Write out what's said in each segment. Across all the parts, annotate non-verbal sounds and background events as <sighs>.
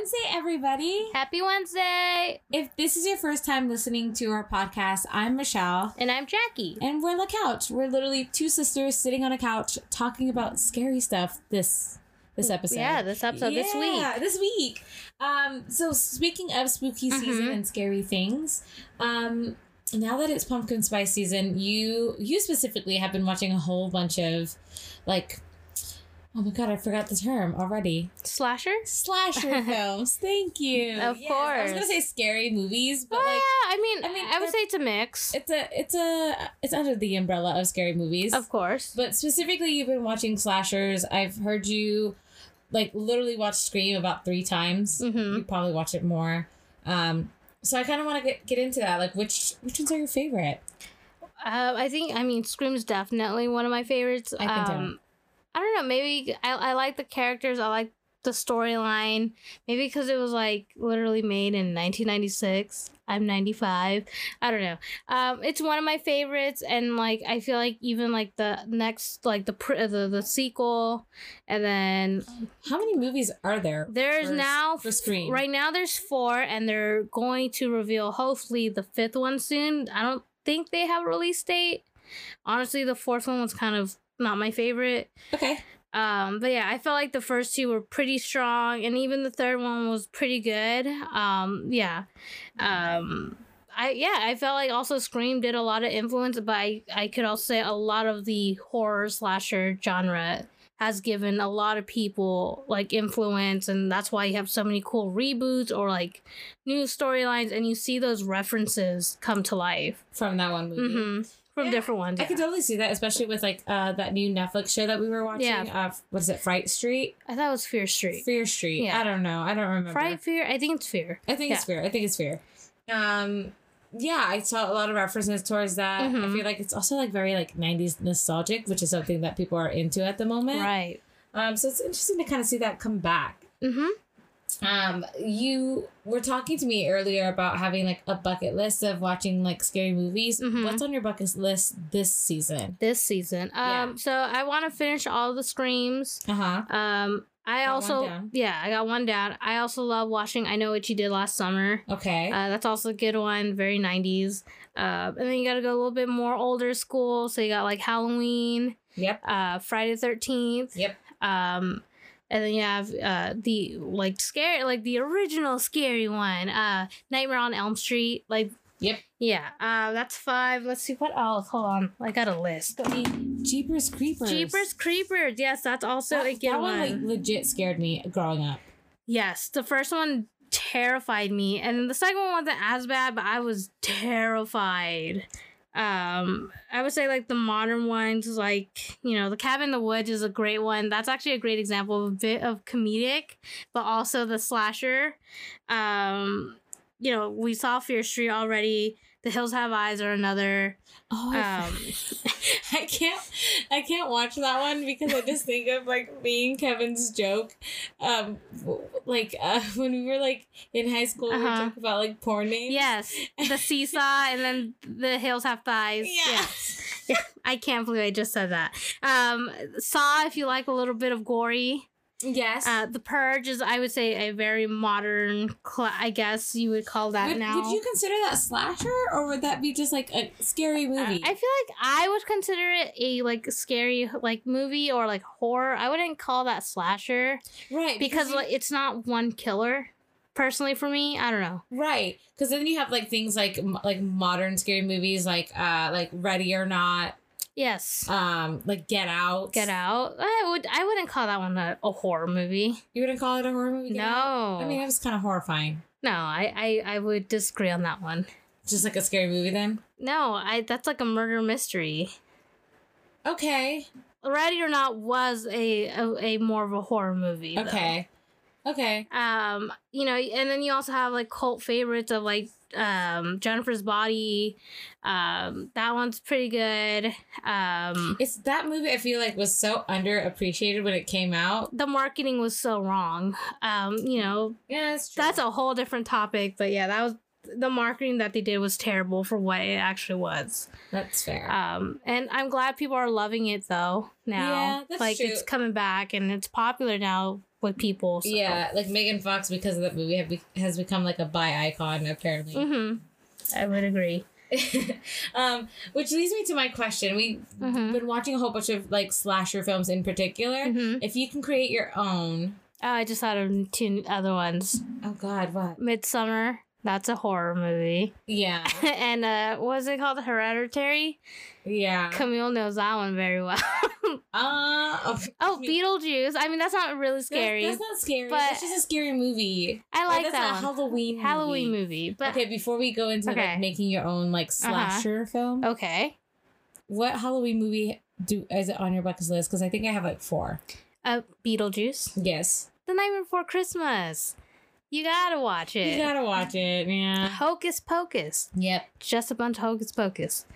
Wednesday, everybody. Happy Wednesday. If this is your first time listening to our podcast, I'm Michelle. And I'm Jackie. And we're the couch. We're literally two sisters sitting on a couch talking about scary stuff this this episode. Yeah, this episode this week. Yeah, this week. Um, so speaking of spooky season Mhm. and scary things, um, now that it's pumpkin spice season, you you specifically have been watching a whole bunch of like oh my god, I forgot the term already. Slasher? Slasher <laughs> films. Thank you. Of course. I was gonna say scary movies, but Well, like yeah, I mean, I mean, I would say it's a mix. it's a it's a it's under the umbrella of scary movies. Of course. But specifically, you've been watching slashers. I've heard you, like, literally watch Scream about three times. Mhm. You probably watch it more. Um, so I kind of want to get get into that. Like, which which ones are your favorite? Uh, I think, I mean, Scream's definitely one of my favorites. I tell. um, I don't know. Maybe I, I like the characters. I like the storyline. Maybe because it was like literally made in 1996. I'm 95. I don't know. Um, it's one of my favorites, and like I feel like even like the next like the pr- the the sequel, and then How many movies are there? there's for- now for Scream. Right now, there's four, and they're going to reveal hopefully the fifth one soon. I don't think they have a release date. Honestly, the fourth one was kind of not my favorite. Okay. Um, but yeah, I felt like the first two were pretty strong, and even the third one was pretty good. Um, yeah. Um, I yeah, I felt like also Scream did a lot of influence, but I I could also say a lot of the horror slasher genre has given a lot of people like influence, and that's why you have so many cool reboots or like new storylines, and you see those references come to life From that one movie. hmm from Yeah, different ones. I can totally see that, especially with like uh that new Netflix show that we were watching. Yeah. Uh, what is it? Fright Street. I thought it was Fear Street. Fear Street. Yeah. I don't know. I don't remember. Fright Fear. I think it's Fear. I think it's Fear. I think it's Fear. Um, yeah, I saw a lot of references towards that. I Mhm. feel like it's also like very like '90s nostalgic, which is something that people are into at the moment. Right. Um, so it's interesting to kind of see that come back. Mm-hmm. Um, you were talking to me earlier about having like a bucket list of watching like scary movies. Mhm. What's on your bucket list this season? this season. Um, Yeah. so I want to finish all the screams. Uh huh. Um, I Got also yeah, I got one down. I also love watching I Know What You Did Last Summer. Okay. Uh, that's also a good one, very nineties. Uh, and then you got to go a little bit more older school. So you got like Halloween, yep. uh, Friday Thirteenth. Yep. Um, and then you have uh the like scary like the original scary one, uh, Nightmare on Elm Street. Like Yep. yeah, uh, that's five. Let's see what else. Hold on, I got a list. Jeepers Creepers. Jeepers Creepers. Yes, that's also That, a good that one. one like legit scared me growing up. yes, the first one terrified me, and the second one wasn't as bad, but I was terrified. Um, I would say like the modern ones, like you know, the Cabin in the Woods is a great one. That's actually a great example of a bit of comedic, but also the slasher. Um, you know, we saw Fear Street already. The Hills Have Eyes are another. Oh, I Um, <laughs> I can't I can't watch that one because I just think of like and Kevin's joke. Um like uh <laughs> when we were like in high school we Uh-huh. joke about like porn names. Yes, the <laughs> seesaw, and then the hills have thighs. Yeah. Yes. Yeah, I can't believe I just said that. Um, Saw, if you like a little bit of gory. Yes. Uh, the Purge is, I would say, a very modern. Cl- I guess you would call that would, now. would you consider that slasher or would that be just like a scary Uh, movie? I feel like I would consider it a like scary like movie or like horror. I wouldn't call that slasher right. because you- like it's not one killer. Personally, for me, I don't know. right because then you have like things like m- like modern scary movies like uh like Ready or Not, Yes, um like Get Out. Get Out. I would. I wouldn't call that one a, a horror movie. You wouldn't call it a horror movie? Get Out? No. I mean, it was kind of horrifying. No, I, I, I would disagree on that one. Just like a scary movie then? No, I that's like a murder mystery. Okay. Ready or Not was a a, a more of a horror movie. though. Okay. Okay. Um, you know, and then you also have like cult favorites of like um Jennifer's Body. Um, that one's pretty good. Um, It's that movie I feel like was so underappreciated when it came out. the marketing was so wrong. Um, you know, Yeah, that's true. that's a whole different topic, but yeah, that was the marketing that they did was terrible for what it actually was. that's fair. Um, and I'm glad people are loving it though now. Yeah, that's like true. it's coming back and it's popular now with people. So. Yeah, like Megan Fox because of that movie have be- has become like a bi icon apparently. Mm-hmm. I would agree. <laughs> um, which leads me to my question. We've Mhm. been watching a whole bunch of like slasher films in particular. Mhm. If you can create your own, Oh, I just thought of two other ones. oh God, what? Midsummer. That's a horror movie. Yeah, <laughs> and uh, what was it called? Hereditary. yeah. Camille knows that one very well. <laughs> Uh, oh, oh, Beetlejuice. I mean, that's not really scary. That's, not scary. but- That's just a scary movie. I like that's that one. Halloween movie. Halloween movie, but okay, before we go into Okay. like making your own like slasher film, okay. what Halloween movie do is it on your bucket list? Because I think I have like four. Uh, Beetlejuice. Yes, The Night Before Christmas. You gotta watch it. you gotta watch it. Yeah. Hocus Pocus. Yep. Just a bunch of Hocus Pocus.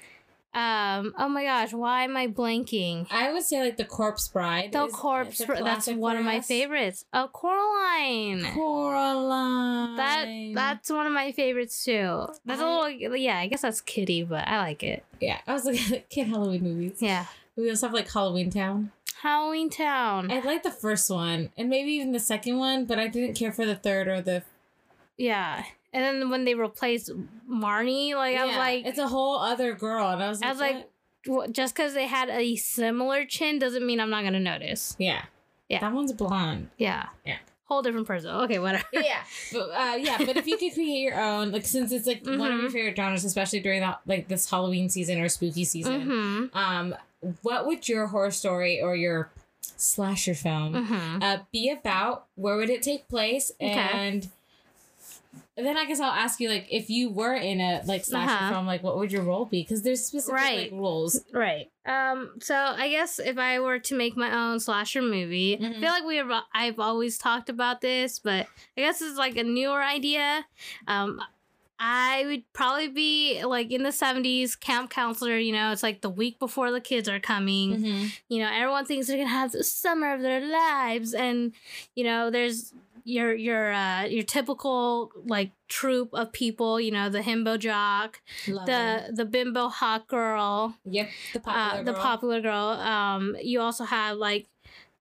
Um. Oh my gosh, why am I blanking? I would say like the Corpse Bride. The is- corpse. is That's one of my favorites. Oh, Coraline. Coraline. That that's one of my favorites too. That's a I- little yeah. I guess that's kitty, but I like it. yeah. I was like <laughs> kid Halloween movies. Yeah. We also have like Halloween Town. Halloween Town. I liked the first one and maybe even the second one, but I didn't care for the third or the. Yeah. And then when they replaced Marnie, like I was like, it's a whole other girl, and I was like, I was like, what? Just because they had a similar chin doesn't mean I'm not gonna notice. yeah, Yeah. that one's blonde. Yeah. Yeah. Whole different person. Okay, whatever. <laughs> yeah, but uh, yeah, but if you could create your own, like since it's like one of your Mhm. favorite genres, especially during that like this Halloween season or spooky season, Mm-hmm. um, what would your horror story or your slasher film Mm-hmm. uh, be about? Where would it take place? Okay. And then I guess I'll ask you like if you were in a like slasher Uh-huh. film, like what would your role be? Because there's specific Right. like rules. Right. Um. So I guess if I were to make my own slasher movie, I Mhm. feel like we have. I've always talked about this, but I guess it's like a newer idea. Um. I would probably be like in the 70s camp counselor, you know, it's like the week before the kids are coming. Mm-hmm. You know, everyone thinks they're going to have the summer of their lives and you know, there's your your uh your typical like troop of people, you know, the himbo jock, the the bimbo hot girl, yep the popular uh, the girl. popular girl. Um, you also have like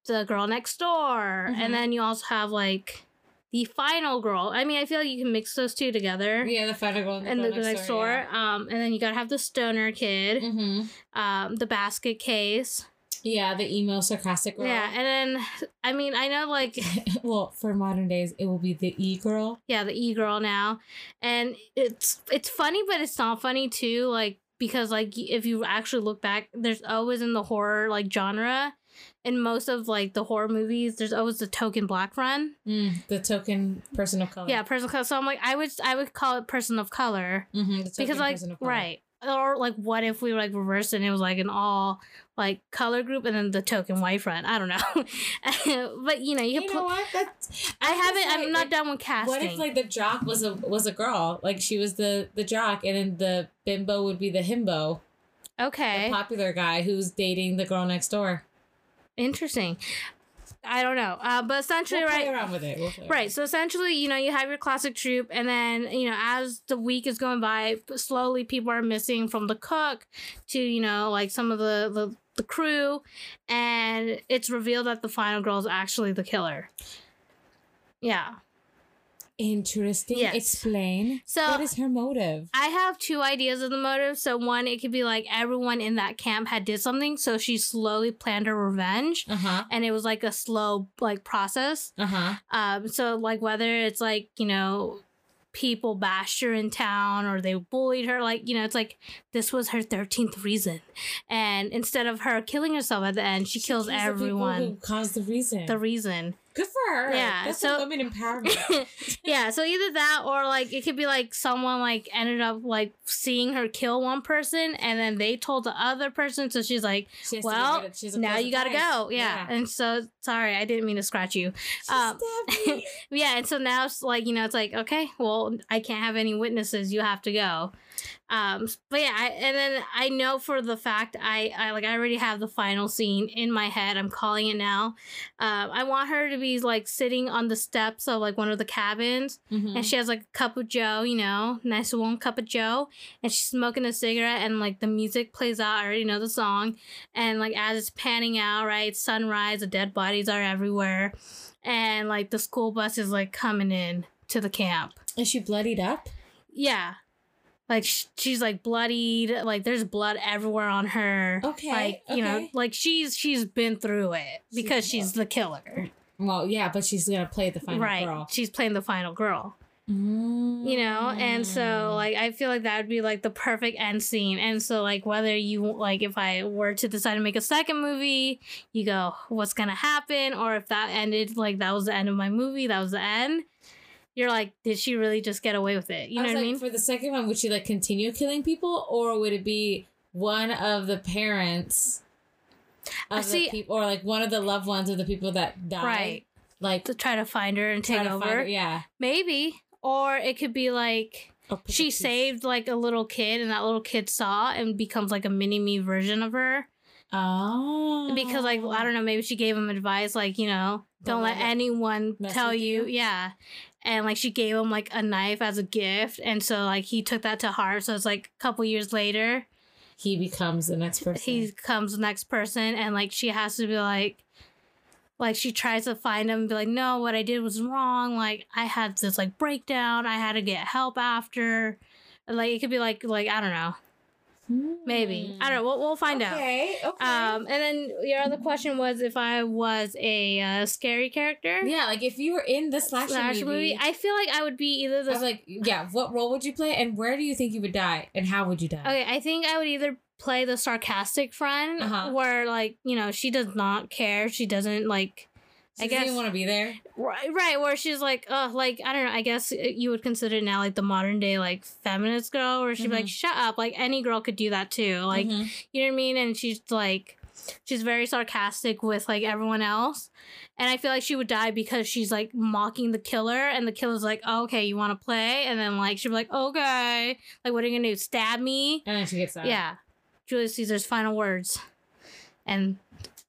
the girl next door, Mhm. and then you also have like the final girl. I mean, I feel like you can mix those two together. yeah the final girl And the girl next door, um, and then you gotta have the stoner kid, Mm-hmm. um, the basket case, Yeah, the emo sarcastic girl. yeah, and then I mean I know like <laughs> well, for modern days, it will be the e girl. yeah the e girl now, and it's it's funny but it's not funny too like because like if you actually look back, there's always in the horror like genre. In most of like the horror movies, there's always the token black friend. Mm, the token person of color. Yeah, person of color. So I'm like, I would, I would call it person of color mm-hmm, because like, person of color. right, or like, what if we were like reversed and it was like an all like color group and then the token white friend? I don't know, <laughs> but you know, you, You can know what? That's, I haven't. say, I'm not like, done with casting. What if like the jock was a was a girl? Like she was the the jock, and then the bimbo would be the himbo, okay, the popular guy who's dating the girl next door. Interesting. I don't know, uh, but essentially, We'll right. play around with it. We'll Right. So essentially, you know, you have your classic troop, and then, you know, as the week is going by, slowly people are missing from the cook to, you know, like some of the, the, the crew, and it's revealed that the final girl is actually the killer. Yeah. Interesting. Yes. Explain. So what is her motive? I have two ideas of the motive. So one, it could be like everyone in that camp had did something, so she slowly planned her revenge, Uh huh. and it was like a slow like process. Uh huh. Um, so like whether it's like, you know, people bashed her in town or they bullied her, like, you know, it's like this was her 13th reason. And instead of her killing herself at the end, she, kills kills the everyone. who caused the reason. The reason. Good for her. Yeah, That's so- women empowerment. <laughs> yeah, so either that or like it could be like someone like ended up like seeing her kill one person and then they told the other person so she's like She has to get well she's now you gotta go yeah. and so sorry i didn't mean to scratch you Um, <laughs> yeah and so now it's like you know it's like okay well i can't have any witnesses you have to go um but yeah I, and then i know for the fact i i like i already have the final scene in my head i'm calling it now um i want her to be like sitting on the steps of like one of the cabins Mhm. and she has like a cup of joe you know nice warm cup of joe and she's smoking a cigarette and like the music plays out i already know the song and like as it's panning out right sunrise the dead bodies are everywhere and like the school bus is like coming in to the camp. Is she bloodied up? Yeah. Like she's like bloodied, like there's blood everywhere on her. Okay, Like, you know, like she's she's been through it because She's- she's the killer. Well, yeah, but she's gonna play the final right. girl. She's playing the final girl. Mm. you know and so like i feel like that would be like the perfect end scene and so like whether you like if i were to decide to make a second movie you go what's gonna happen or if that ended like that was the end of my movie that was the end you're like did she really just get away with it? You know I was what i mean? for the second one, would she like continue killing people, or would it be one of the parents I of see- the people, or like one of the loved ones of the people that died? right. Like to try to find her and take over? her- Yeah. maybe. Or it could be like Or pick a she saved like a little kid and that little kid saw and becomes like a mini me version of her Oh. because like I oh. don't know, maybe she gave him advice like you know Don't don't let let anyone tell you. you? yeah, and like she gave him like a knife as a gift, and so like he took that to heart. So it's like a couple years later, He becomes the next person. he comes the next person, and like she has to be like. Like she tries to find him and be like, no, what I did was wrong. Like I had this like breakdown. I had to get help after. Like it could be like like I don't know. Maybe I don't know. We'll, we'll find out. Okay. Okay. Um, and then your other question was if I was a uh, scary character. yeah, like if you were in the slasher, Slasher movie, movie. I feel like I would be either I the. was like, yeah, what role would you play, and where do you think you would die, and how would you die? okay, I think I would either play the sarcastic friend, Uh-huh. where like you know she does not care. She doesn't like. I guess even want to be there. right, right, where she's like, oh, like I don't know. I guess you would consider it now like the modern day like feminist girl, where she'd be like, Mhm. shut up. Like any girl could do that too. Like Mhm. You know what I mean? And she's like, she's very sarcastic with like everyone else. And I feel like she would die because she's like mocking the killer, and the killer's like, oh, okay, you want to play? And then like she'd be like, okay, like what are you gonna do? Stab me? and then she gets out. Yeah, Julius Caesar's final words, and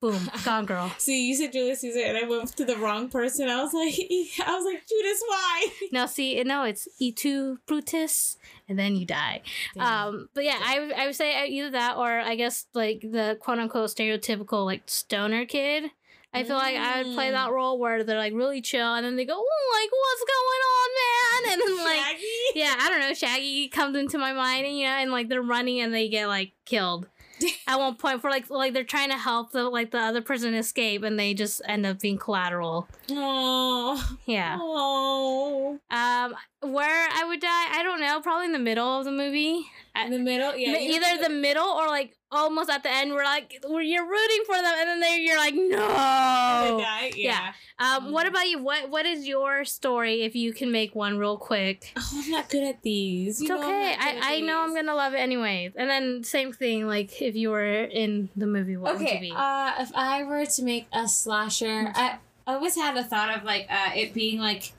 boom, <laughs> gone girl. See, you said Julius Caesar, and I went to the wrong person. I was like, <laughs> I was like, Judas, why? Now see, no, it's E two Brutus, and then you die. Um, but yeah, I would- I would say either that or I guess like the quote unquote stereotypical like stoner kid. I feel like I would play Mm. that role where they're like really chill and then they go, oh, like what's going on, man? <laughs> And then like Shaggy? yeah, I don't know, Shaggy comes into my mind and you know, and like they're running and they get like killed. <laughs> At one point for like like they're trying to help the like the other person escape and they just end up being collateral. Oh, Yeah. oh. Um where I would die, I don't know, probably in the middle of the movie. In the middle, yeah. Either the middle or like almost at the end we're like you're rooting for them and then they you're like no. <laughs> Die, yeah. um Mm. what about you? What what is your story if you can make one real quick? Oh, I'm not good at these. it's You okay. not good at i i know i'm gonna love it anyways. And then same thing like if you were in the movie what would you Okay, be? uh, if I were to make a slasher, I, I always had a thought of like uh, it being like,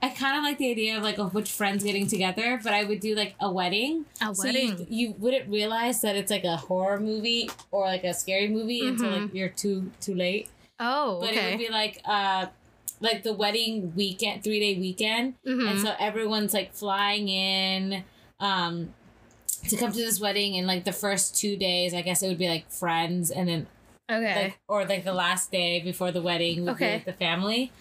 I kind of like the idea of like of which friends getting together, but I would do like a wedding. a So wedding you, you wouldn't realize that it's like a horror movie or like a scary movie until Mhm. like you're too too late. oh But it would be like uh like the wedding weekend, three day weekend, and Mhm. so everyone's like flying in um to come to this wedding and like the first two days i guess it would be like friends and then okay like or like the last day before the wedding would Okay. be like the family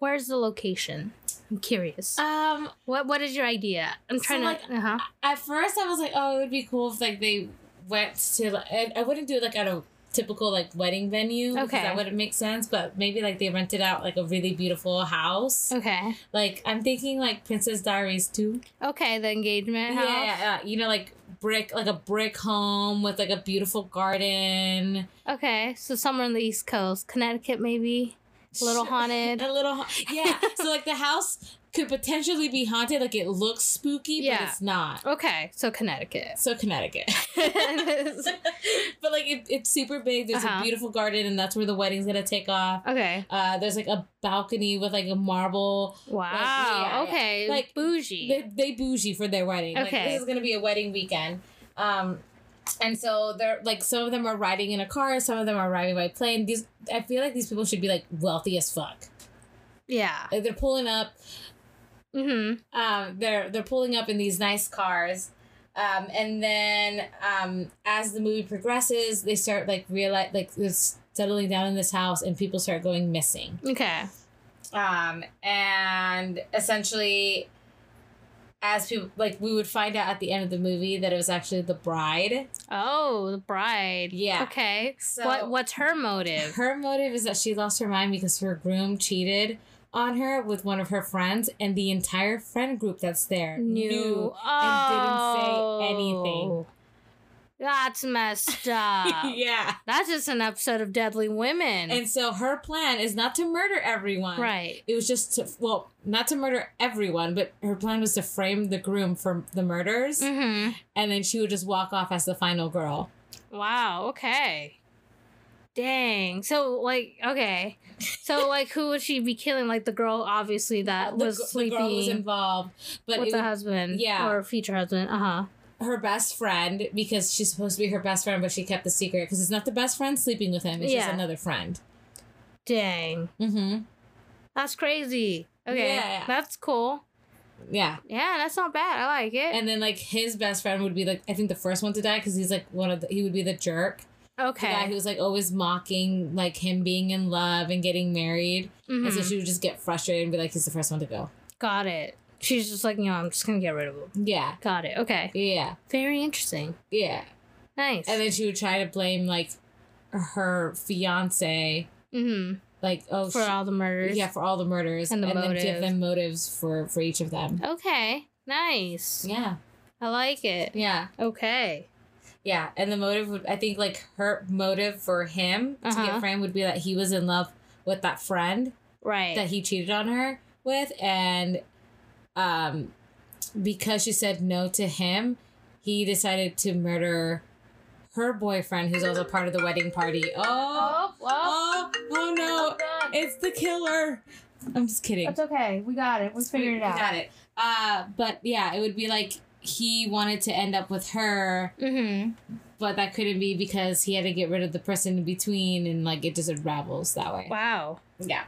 where's the location i'm curious. Um what what is your idea? I'm so, trying like, to uh-huh. at first i was like oh it would be cool if like they went to like I, wouldn't do it like at a typical like wedding venue Okay. that wouldn't make sense but maybe like they rented out like a really beautiful house. Okay. Like i'm thinking like princess diaries too. Okay the engagement yeah, house? yeah, yeah. you know like brick like a brick home with like a beautiful garden. Okay, so somewhere on the East Coast, Connecticut, maybe. A little <laughs> haunted. a little ha- yeah so like the house could potentially be haunted like it looks spooky Yeah. but it's not Okay, so Connecticut. so connecticut <laughs> <laughs> but like it, it's super big there's Uh-huh. a beautiful garden and that's where the wedding's gonna take off Okay. uh there's like a balcony with like a marble Wow. yeah, yeah. okay. Like, Like bougie. they, they bougie for their wedding like Okay. this is gonna be a wedding weekend um and so they're like some of them are riding in a car some of them are riding by plane these i feel like these people should be like wealthy as fuck yeah. like they're pulling up Mm-hmm. um, they're they're pulling up in these nice cars, um, and then um, as the movie progresses, they start like realize like this settling down in this house, and people start going missing. Okay. Um, and essentially, as people like, we would find out at the end of the movie that it was actually the bride. Oh, the bride. Yeah. Okay. So what what's her motive? <laughs> her motive is that she lost her mind because her groom cheated on her with one of her friends, and the entire friend group that's there knew and didn't say oh. anything. That's messed <laughs> up. yeah. That's just an episode of Deadly Women. And so her plan is not to murder everyone. right. It was just to, well, not to murder everyone, but her plan was to frame the groom for the murders, Mm-hmm. and then she would just walk off as the final girl. Wow. Okay. Dang. So like, okay. So <laughs> like, who would she be killing? Like the girl, obviously that the, was gr- the sleeping girl was involved, but with it the would- husband. yeah. Or future husband. Uh huh. Her best friend because she's supposed to be her best friend, but she kept the secret because it's not the best friend sleeping with him; it's just another friend. Dang. Mm-hmm. That's crazy. Okay. Yeah. That's cool. Yeah, Yeah, that's not bad. I like it. and then like his best friend would be like I think the first one to die because he's like one of the he would be the jerk, the guy okay. who was like always mocking like him being in love and getting married, and so Mhm. she would just get frustrated and be like he's the first one to go. Got it. She's just like, you know, I'm just gonna get rid of him. Yeah, Got it. Okay. yeah, Very interesting. yeah, Nice. and then she would try to blame like her fiance, mm-hmm. like oh For she- all the murders. yeah for all the murders And the then give motive. them motives for for each of them. Okay. Nice. Yeah. I like it. Yeah. Okay. Yeah. And the motive would I think like her motive for him to Uh-huh. get framed would be that he was in love with that friend Right. that he cheated on her with and um because she said no to him, he decided to murder her boyfriend who's also part of the wedding party. Oh, oh, oh no. It's the killer. I'm just kidding. It's okay. We got it. We figured We- it out. we got it. Uh but yeah, it would be like he wanted to end up with her Mm-hmm. but that couldn't be because he had to get rid of the person in between and like it just unravels that way Wow. yeah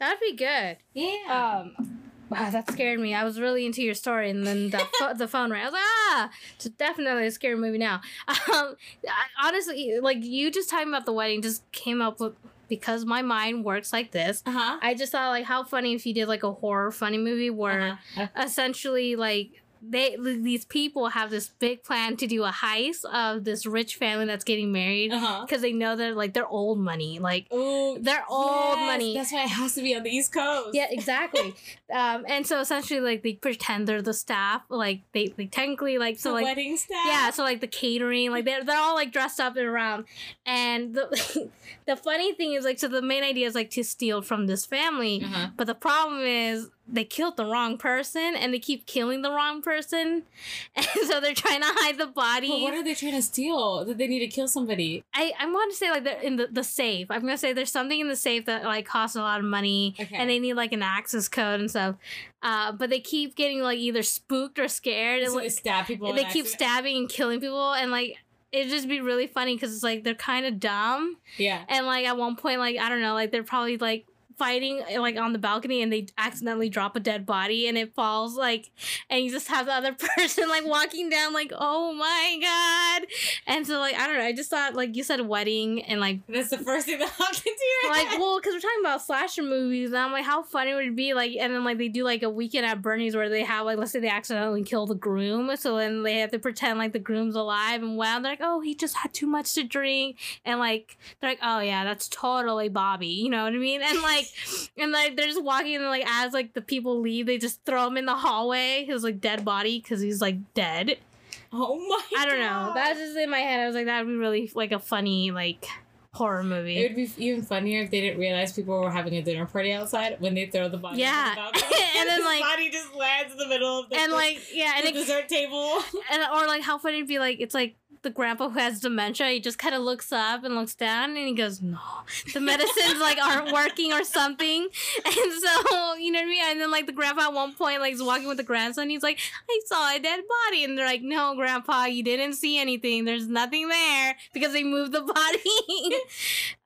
That'd be good. yeah Um. Wow, that scared me. I was really into your story, and then the pho- the phone rang. I was like, ah, it's definitely a scary movie now. <laughs> Um, I, honestly, like you just talking about the wedding just came up with because my mind works like this. uh-huh I just thought like how funny if you did like a horror funny movie where uh-huh. essentially like they these people have this big plan to do a heist of this rich family that's getting married uh-huh because they know they're like they're old money like oh they're old yes, money that's why it has to be on the east coast yeah exactly <laughs> um and so essentially like they pretend they're the staff like they, they technically like so the like wedding staff yeah, so like the catering, like they're they're all like dressed up and around. And the <laughs> the funny thing is like so the main idea is like to steal from this family. uh-huh. But the problem is they killed the wrong person and they keep killing the wrong person. <laughs> And so they're trying to hide the body. but what are they trying to steal that they need to kill somebody I, I want to say like they're in the, the safe. I'm gonna say there's something in the safe that like costs a lot of money Okay. and they need like an access code and stuff. Uh, but they keep getting like either spooked or scared and like they stab people they keep accident? stabbing and killing people and like it'd just be really funny because it's like they're kind of dumb yeah and like at one point like i don't know like they're probably like fighting eh, like on the balcony and they accidentally drop a dead body and it falls like and you just have the other <laughs> person like walking down like oh my god and so like i don't know i just thought like you said wedding and like that's the first thing that <laughs> popped into your like head. well because we're talking about slasher movies and i'm like how funny would it be like and then like they do like a weekend at bernie's where they have like let's say they accidentally kill the groom so then they have to pretend like the groom's alive and wow they're like oh he just had too much to drink and like they're like oh yeah that's totally bobby you know what i mean and like and like they're just walking and like as like the people leave they just throw him in the hallway his like dead body because he's like dead oh my i don't know that's just in my head i was like that would be really like a funny like horror movie It would be even funnier if they didn't realize people were having a dinner party outside when they throw the body. Yeah. the. <laughs> <laughs> And then, like- body just lands in the middle of the and like yeah and the it, dessert table. <laughs> and or like how funny it'd be like it's like the grandpa who has dementia he just kind of looks up and looks down and he goes no the medicines like aren't working or something. <laughs> And so you know what i mean? And then like the grandpa at one point like is walking with the grandson he's like i saw a dead body. And they're like no grandpa you didn't see anything. There's nothing there. Because they moved the <laughs> body.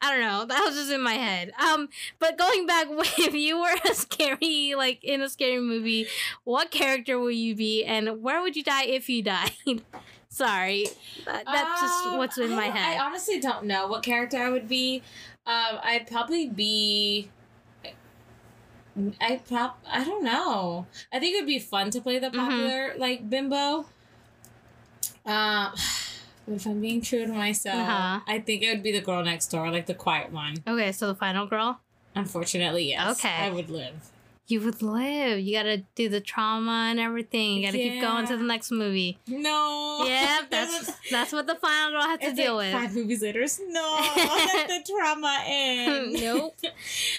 I don't know. That was just in my head. Um but going back <laughs> if you were a scary like in a scary movie what character would you be and where would you die if you died sorry that, that's just Um, what's in my head I honestly don't know what character I would be. Um, I'd probably be. I prob I don't know. I think it would be fun to play the Mm-hmm. popular like bimbo. Um, <sighs> if I'm being true to myself, Uh-huh. I think it would be the girl next door, like the quiet one. Okay, so the final girl. Unfortunately, yes. Okay. I would live. You would live. You gotta do the trauma and everything. You gotta keep going to the next movie. No. Yep, <laughs> that's that's what the final girl has to deal like with. Five movies later, <laughs> no, let the trauma end. <laughs> Nope.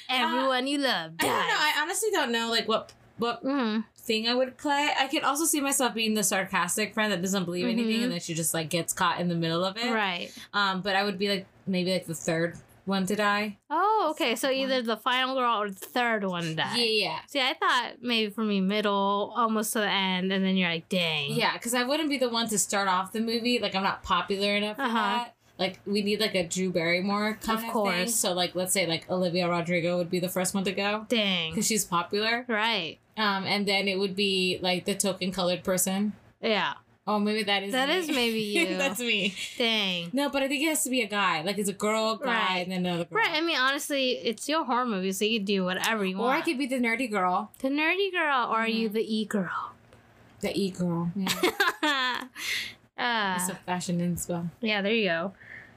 Everyone you love I don't know. I honestly don't know, like what what Mhm. thing I would play. I could also see myself being the sarcastic friend that doesn't believe anything, Mhm. and then she just like gets caught in the middle of it. Right. Um, but I would be like maybe like the third one to die. Oh, okay. So Second one. either the final girl or the third one died. Yeah, yeah. See, I thought maybe for me, middle, almost to the end, and then you're like, dang. Yeah, because I wouldn't be the one to start off the movie. Like I'm not popular enough for Uh-huh. that. Like we need like a Drew Barrymore kind Of of, course. thing. So like let's say like Olivia Rodrigo would be the first one to go Dang. because she's popular. Right. Um, and then it would be like the token colored person. Yeah. Oh, maybe that is That me. is maybe <laughs> you. That's me. Dang. No, but I think it has to be a guy. Like it's a girl, guy, Right. and then another girl. Right. I mean, honestly, it's your horror movie, so you can do whatever you Or want. Or I could be the nerdy girl, the nerdy girl, or are you Mhm. the e girl? the e girl. Yeah, <laughs> uh, it's a fashion inspo. yeah, there you go.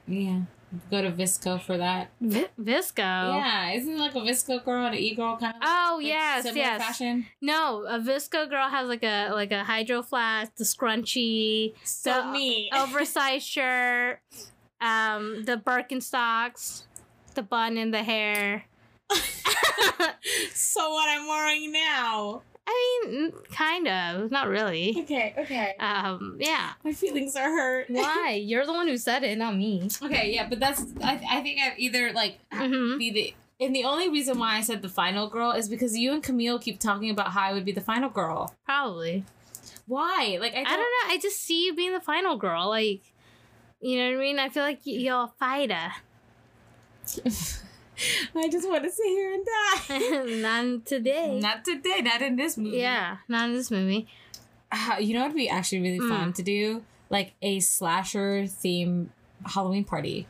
Yeah, go to VSCO for that. Vi- VSCO. Yeah, isn't it like a VSCO girl and an e girl kind of? Oh like, yes, similar yes. Fashion. No, a VSCO girl has like a like a hydro flask, the scrunchie, So The- me. <laughs> oversized shirt, um, the Birkenstocks, the bun in the hair. <laughs> so what I'm wearing now? I mean, kind of, not really. Okay, okay. Um, yeah. My feelings are hurt. <laughs> Why? You're the one who said it, not me. Okay, yeah, but that's I, I think I'd either like hmm be the and the only reason why I said the final girl is because you and Camille keep talking about how I would be the final girl. Probably. Why? Like I I don't, don't know. I just see you being the final girl. Like, you know what I mean? I feel like y- you're a fighter. <laughs> <laughs> I just want to sit here and die. <laughs> not today. not today, not in this movie. yeah, not in this movie. Uh, you know what would be actually really Mm. fun to do? Like a slasher theme Halloween party.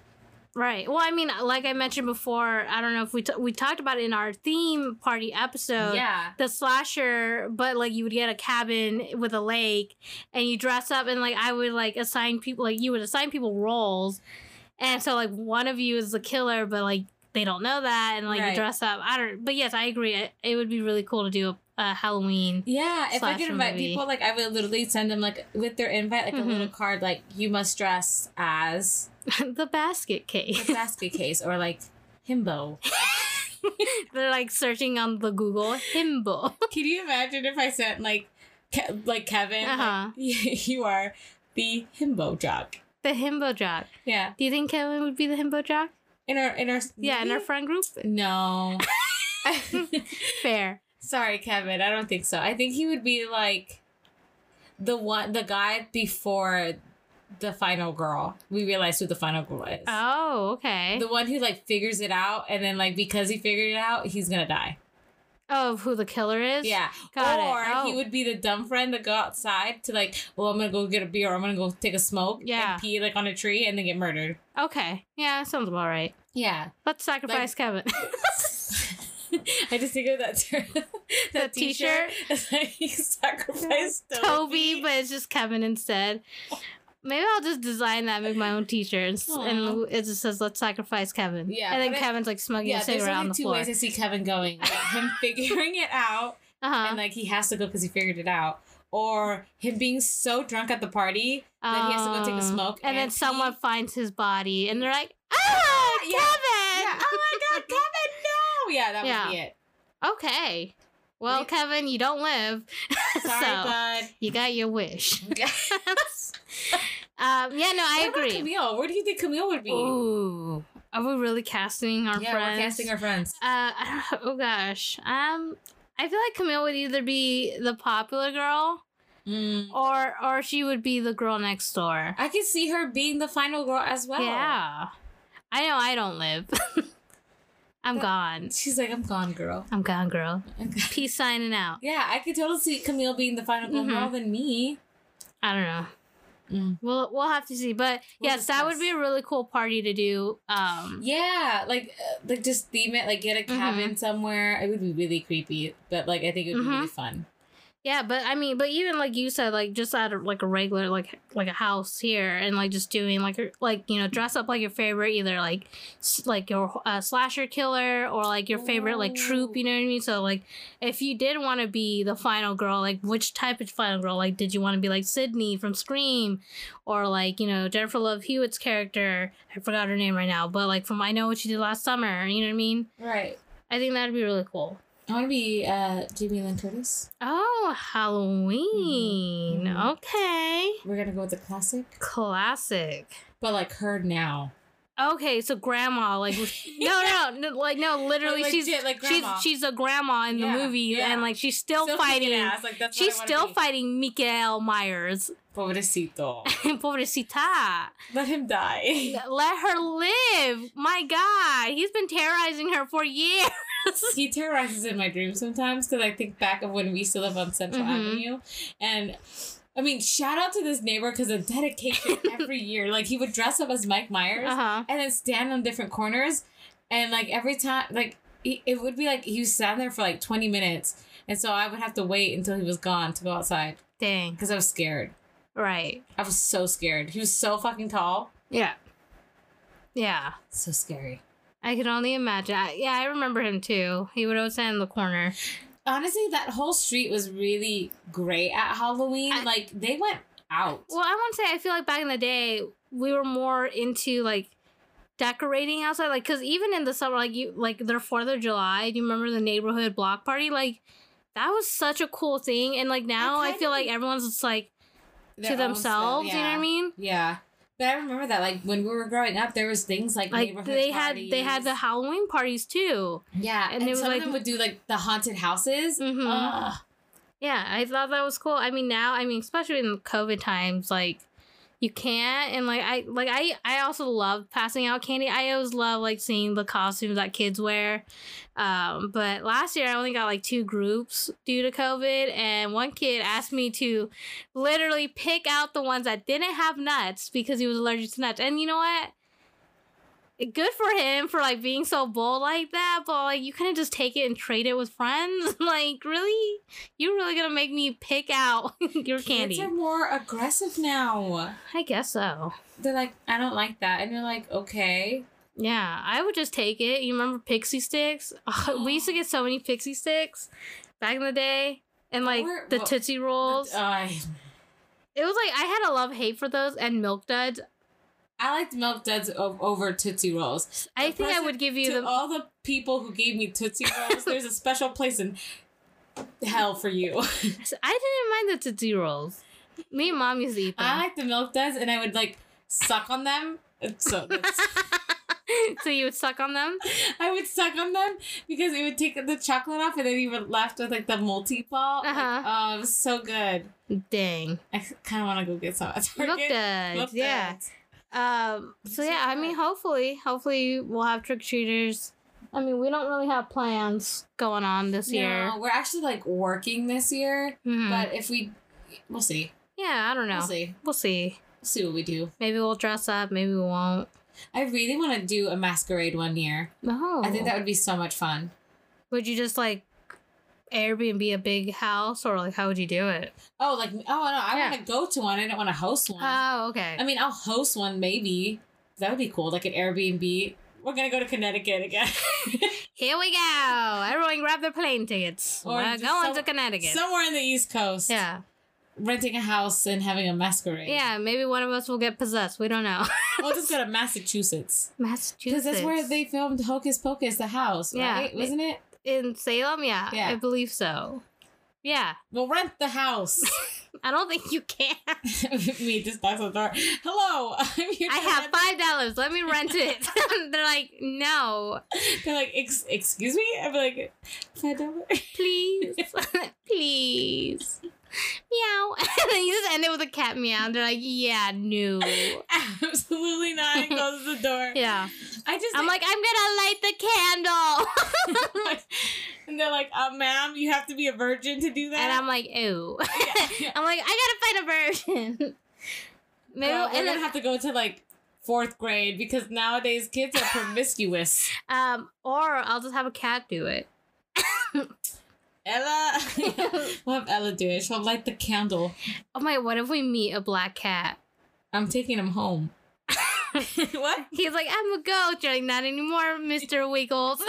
Right. Well, I mean, like I mentioned before, I don't know if we t- we talked about it in our theme party episode. yeah. The slasher, but like you would get a cabin with a lake, and you dress up, and like I would like assign people, like you would assign people roles, and so like one of you is the killer, but like they don't know that, and like you Right. dress up. I don't. But yes, I agree. It, it would be really cool to do a, a Halloween. Yeah, if I could invite movie. people, like I would literally send them like with their invite, like Mhm. a little card, like you must dress as <laughs> the basket case. a basket case or like himbo. <laughs> They're like searching on the Google himbo. <laughs> Can you imagine if I sent like Ke- like Kevin? Uh-huh. you are the himbo jock. The himbo jock. Yeah, Do you think Kevin would be the himbo jock? In our in our Yeah, in our friend group. no. <laughs> <laughs> Fair. Sorry, Kevin. I don't think so. I think he would be like the one, the guy before the final girl. We realized who the final girl is. Oh, okay. The one who like figures it out, and then like because he figured it out, he's gonna die. Oh, of who the killer is? Yeah. Got it. or he Oh. would be the dumb friend that go outside to like, well, I'm gonna go get a beer, or I'm gonna go take a smoke, Yeah. and pee like on a tree, and then get murdered. Okay. Yeah, sounds about right. Yeah. Let's sacrifice Kevin. <laughs> I just think of that <laughs> that The t-shirt. t-shirt? <laughs> It's like he sacrificed Toby. Toby, but it's just Kevin instead. Maybe I'll just design that, make my own t-shirts, Aw. and it just says "Let's sacrifice Kevin." Yeah, and then Kevin's like smoking yeah, a there's cigarette on the two floor. ways I see Kevin going: like <laughs> him figuring it out, Uh huh. and like he has to go because he figured it out, or him being so drunk at the party that he has to go take a smoke, and, then pee. someone finds his body, and they're like, "Ah, Yeah. Kevin!" Yeah. Oh my God, <laughs> Kevin! No. Yeah, that Yeah. would be it. Okay. Well, We- Kevin, you don't live, <laughs> Sorry, so bud. you got your wish. Yeah. um, yeah, no, I What agree. Camille, where do you think Camille would be? Ooh, are we really casting our yeah, friends? we're casting our friends. Uh, <laughs> oh gosh. Um, I feel like Camille would either be the popular girl Mm. or or she would be the girl next door. I could see her being the final girl as well. Yeah. I know I don't live. <laughs> I'm But- gone. She's like, I'm gone, girl. I'm gone, girl. Peace signing out. Yeah, I could totally see Camille being the final girl Mhm. more than me. I don't know. Mm. We'll we'll have to see. But We'll yes, that would be a really cool party to do. Um, Yeah, like uh, like just theme it, like get a cabin somewhere. It would be really creepy, but like I think it would be really fun. Yeah, but I mean, but even like you said, like just at a, like a regular like like a house here, and like just doing like like you know dress up like your favorite either like s- like your uh, slasher killer or like your favorite like troop. You know what I mean? So like if you did want to be the final girl, like which type of final girl? Like did you want to be like Sidney from Scream, or like you know Jennifer Love Hewitt's character? I forgot her name right now, but like from I Know What You Did Last Summer. You know what I mean? Right. I think that'd be really cool. I want to be uh, Jamie Lynn Curtis. Oh, Halloween. Mhm. Okay. We're gonna go with the classic, Classic. but like her now. Okay, so grandma, like <laughs> no, no, no, like no, literally, Like, she's legit, like grandma. she's she's a grandma in the movie, yeah. and like she's still, Still fighting. ass, like, that's she's still be. fighting Michael Myers. Pobrecito. <laughs> Pobrecita. Let him die. Let her live. My God, he's been terrorizing her for years. <laughs> he terrorizes in my dreams sometimes because I think back of when we used to live on Central Mhm. Avenue, and I mean, shout out to this neighbor because of dedication <laughs> every year. Like he would dress up as Mike Myers Uh huh. and then stand on different corners, and like every time, like he, it would be like he was standing there for like twenty minutes, and so I would have to wait until he was gone to go outside Dang. because I was scared. Right. I was so scared. He was so fucking tall. Yeah. Yeah. So scary. I can only imagine. I, yeah, I remember him too. He would always stand in the corner. Honestly, that whole street was really great at Halloween. I- like they went out. Well, I want to say I feel like back in the day we were more into like decorating outside, like because even in the summer, like you like their Fourth of July. Do you remember the neighborhood block party? Like that was such a cool thing, and like now I, feel like everyone's just like to themselves. stuff, You know what I mean? Yeah. I remember that, like when we were growing up, there was things like, Like neighborhood they had they had the Halloween parties too. yeah, and and, it was some like- of them would do like the haunted houses. Mhm. Ugh. Yeah, I thought that was cool. I mean, now, I mean, especially in COVID times, like you can't, and like I, like I, I also love passing out candy. I always love like seeing the costumes that kids wear. Um, but last year I only got like two groups due to COVID, and one kid asked me to literally pick out the ones that didn't have nuts because he was allergic to nuts. And you know what? Good for him for like being so bold like that, but like you couldn't just take it and trade it with friends. <laughs> like, really? You're really gonna make me pick out <laughs> your candy? Kids are more aggressive now. I guess so. They're like, I don't like that, and you're like, okay. Yeah, I would just take it. You remember pixie sticks? Ugh, <laughs> we used to get so many pixie sticks back in the day, and like the what- Tootsie Rolls. I uh, it was like I had a love hate for those and Milk Duds. I liked Milk Duds over Tootsie Rolls. I The think I would give you to the. all the people who gave me Tootsie Rolls. there's a <laughs> special place in hell for you. <laughs> I didn't mind the Tootsie Rolls. Me and mom used to eat them. I like the Milk Duds, and I would like suck on them. So <laughs> so you would suck on them? I would suck on them because it would take the chocolate off, and then you were left with like the multi ball. Uh-huh. oh, it was so good. Dang. I kind of want to go get some at Target. Milk Duds. Yeah. Duds. Um. So yeah, I mean, hopefully, hopefully we'll have trick treaters. I mean, we don't really have plans going on this year. No, we're actually like working this year, Mhm. but if we, we'll see. yeah, I don't know. We'll see. We'll see. We'll see what we do. Maybe we'll dress up. Maybe we won't. I really want to do a masquerade one year. No. I think that would be so much fun. Would you just like Airbnb a big house, or like how would you do it? Oh, like oh no, I Yeah. want to go to one. I don't want to host one. Oh, okay. I mean, I'll host one maybe. That would be cool, like an Airbnb. We're gonna go to Connecticut again. <laughs> Here we go. Everyone grab their plane tickets. Or We're going some- to Connecticut. Somewhere in the East Coast. yeah. Renting a house and having a masquerade. Yeah, maybe one of us will get possessed. We don't know. <laughs> We'll just go to <laughs> Massachusetts. Massachusetts. Because that's where they filmed Hocus Pocus, the house, Yeah. right? Wasn't it? In Salem, yeah, Yeah. I believe so. Yeah, We'll rent the house. <laughs> I don't think you can. <laughs> Me just knocks on the door. Hello, I'm here. I have five dollars. Let me rent it. <laughs> They're like, no, They're like, Ex- excuse me. I'm like, five dollars. please, please, meow. <laughs> and then you just end it with a cat meow. And they're like, yeah, no, <laughs> Absolutely not. And closes the door. <laughs> yeah. I just. I'm like, I'm gonna light the candle, and they're like, uh, ma'am, you have to be a virgin to do that. and I'm like, ew. Yeah. I'm like, I gotta find a version. maybe Girl, we're and gonna then, have to go to like fourth grade because nowadays kids are promiscuous. um, or I'll just have a cat do it. Ella, <laughs> <laughs> we'll have Ella do it. She'll light the candle. Oh my! What if we meet a black cat? I'm taking him home. <laughs> what? He's like, I'm a goat. You're like, not anymore, Mister Wiggles.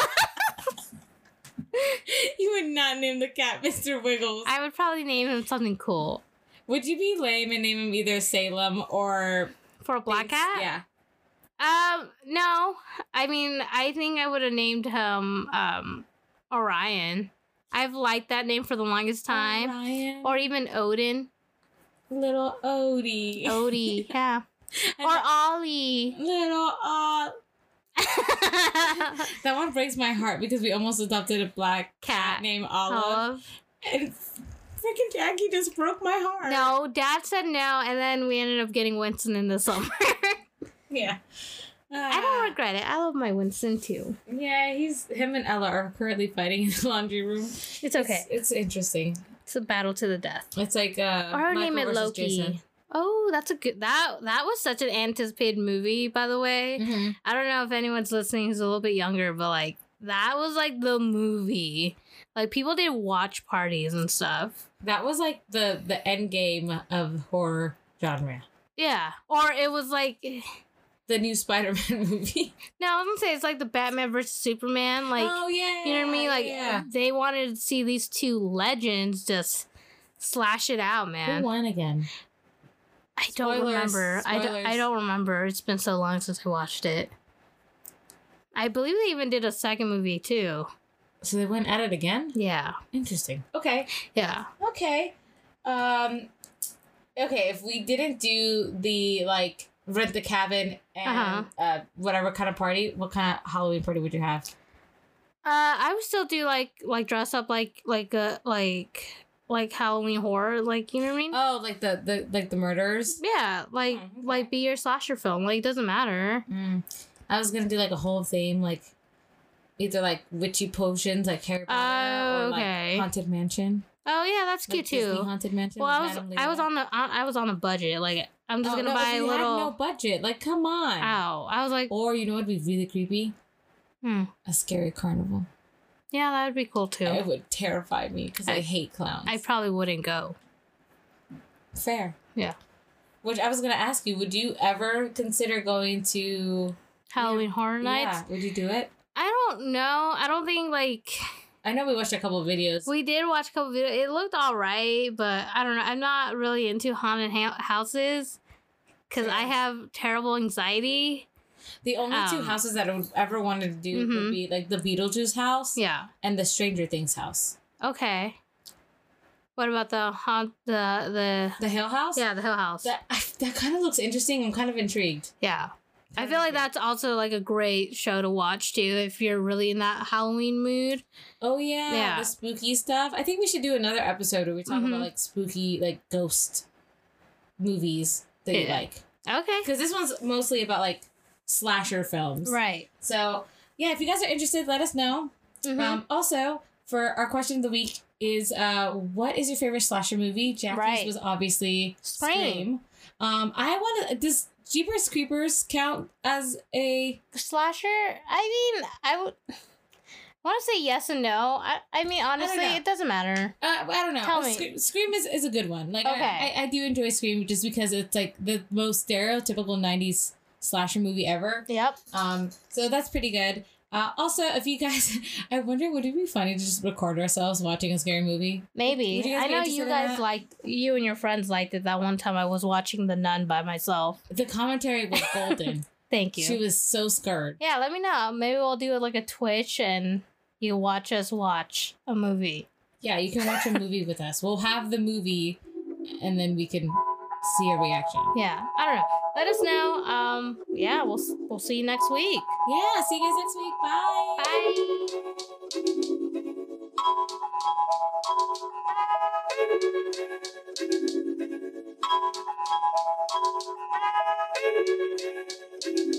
You would not name the cat Mr. Wiggles. I would probably name him something cool Would you be lame and name him either Salem or for a black Binx? cat. Yeah. Um, no. I mean, I think I would have named him um Orion. I've liked that name for the longest time. Ryan. Or even Odin. little Odie. Odie, <laughs> yeah. Or Ollie. little uh <laughs> that one breaks my heart because we almost adopted a black cat, Cat. named Olive. Olive. And freaking Jackie just broke my heart. No, Dad said no, and then we ended up getting Winston in the summer. <laughs> Yeah. I don't regret it. I love my Winston too. Yeah, he's him and Ella are currently fighting in the laundry room. It's okay. It's, it's interesting. It's a battle to the death. It's like uh Or Michael name it Loki. Jason. Oh, that's a good that that was such an anticipated movie, by the way. Mhm. I don't know if anyone's listening who's a little bit younger, but like that was like the movie. Like people did watch parties and stuff. That was like the the end game of horror genre. Yeah. Or it was like The new Spider-Man <laughs> movie. no, I was gonna say it's like the Batman versus Superman. Like oh yeah, you know what I mean? Like yeah. they wanted to see these two legends just slash it out, man. Who won again? I don't Spoilers, remember. I don't, I don't remember. It's been so long since I watched it. I believe they even did a second movie too. So they went at it again. Yeah. Interesting. Okay. Yeah. Okay. Um. Okay, if we didn't do the like rent the cabin and Uh-huh. uh whatever kind of party, what kind of Halloween party would you have? Uh, I would still do like like dress up like like a like like Halloween horror, like you know what I mean? Oh, like the the like the murders. yeah, like Oh, okay. like be your slasher film. Like it doesn't matter. Mm. I was gonna do like a whole theme, like either like witchy potions, like Harry Potter, Oh, or okay. like Haunted Mansion. Oh yeah, that's Like cute Disney too. Haunted Mansion. Well, I was I was on the I I was on a budget. Like I'm just Oh, gonna no, buy a little. No budget. Like, come on. Ow! I was like, Or you know what'd be really creepy? hmm. A scary carnival. Yeah, that would be cool too. It would terrify me because I, I- hate clowns. I probably wouldn't go. Fair. Yeah. Which I was gonna ask you, would you ever consider going to Halloween Horror Nights. Yeah, would you do it? I don't know. I don't think like I know we watched a couple of videos. we did watch a couple videos. It looked all right, but I don't know. I'm not really into haunted ha- houses because I have terrible anxiety. the only two um, houses that I would ever wanted to do Mhm. would be like the Beetlejuice house Yeah. and the Stranger Things house. Okay. What about the haunt the the The Hill House? yeah the Hill House? That that kind of looks interesting. I'm kind of intrigued. yeah. I feel like that's also like a great show to watch too if you're really in that Halloween mood. Oh yeah, Yeah. the spooky stuff. I think we should do another episode where we talk Mhm. about like spooky, like ghost movies that you like. Okay. Because this one's mostly about like slasher films. Right. So yeah, if you guys are interested, let us know. Mhm. Um, also, for our question of the week is uh, what is your favorite slasher movie? Jackie's Right. was obviously Scream. Scream. Um, I want to. Does Jeepers Creepers count as a? Slasher? I mean, I would want to say yes and no. I, I mean, honestly, know. it doesn't matter. Uh, I don't know. Tell Uh, me. Scream, Scream is, is a good one. Like I- Okay. I, I, do enjoy Scream just because it's like the most stereotypical '90s slasher movie ever. Yep. Um, so that's pretty good. Uh, also, if you guys, <laughs> I wonder, would it be funny to just record ourselves watching a scary movie? Maybe. Would you guys I know you guys liked, you and your friends liked it that one time I was watching The Nun by myself. The commentary was <laughs> golden. Thank you. she was so scared. yeah, let me know. Maybe we'll do like a Twitch and you watch us watch a movie. Yeah, you can watch a movie with us. We'll have the movie, and then we can see a reaction. <laughs> Yeah, I don't know. Let us know. Um, yeah, we'll we'll see you next week. Yeah, see you guys next week. Bye. Bye.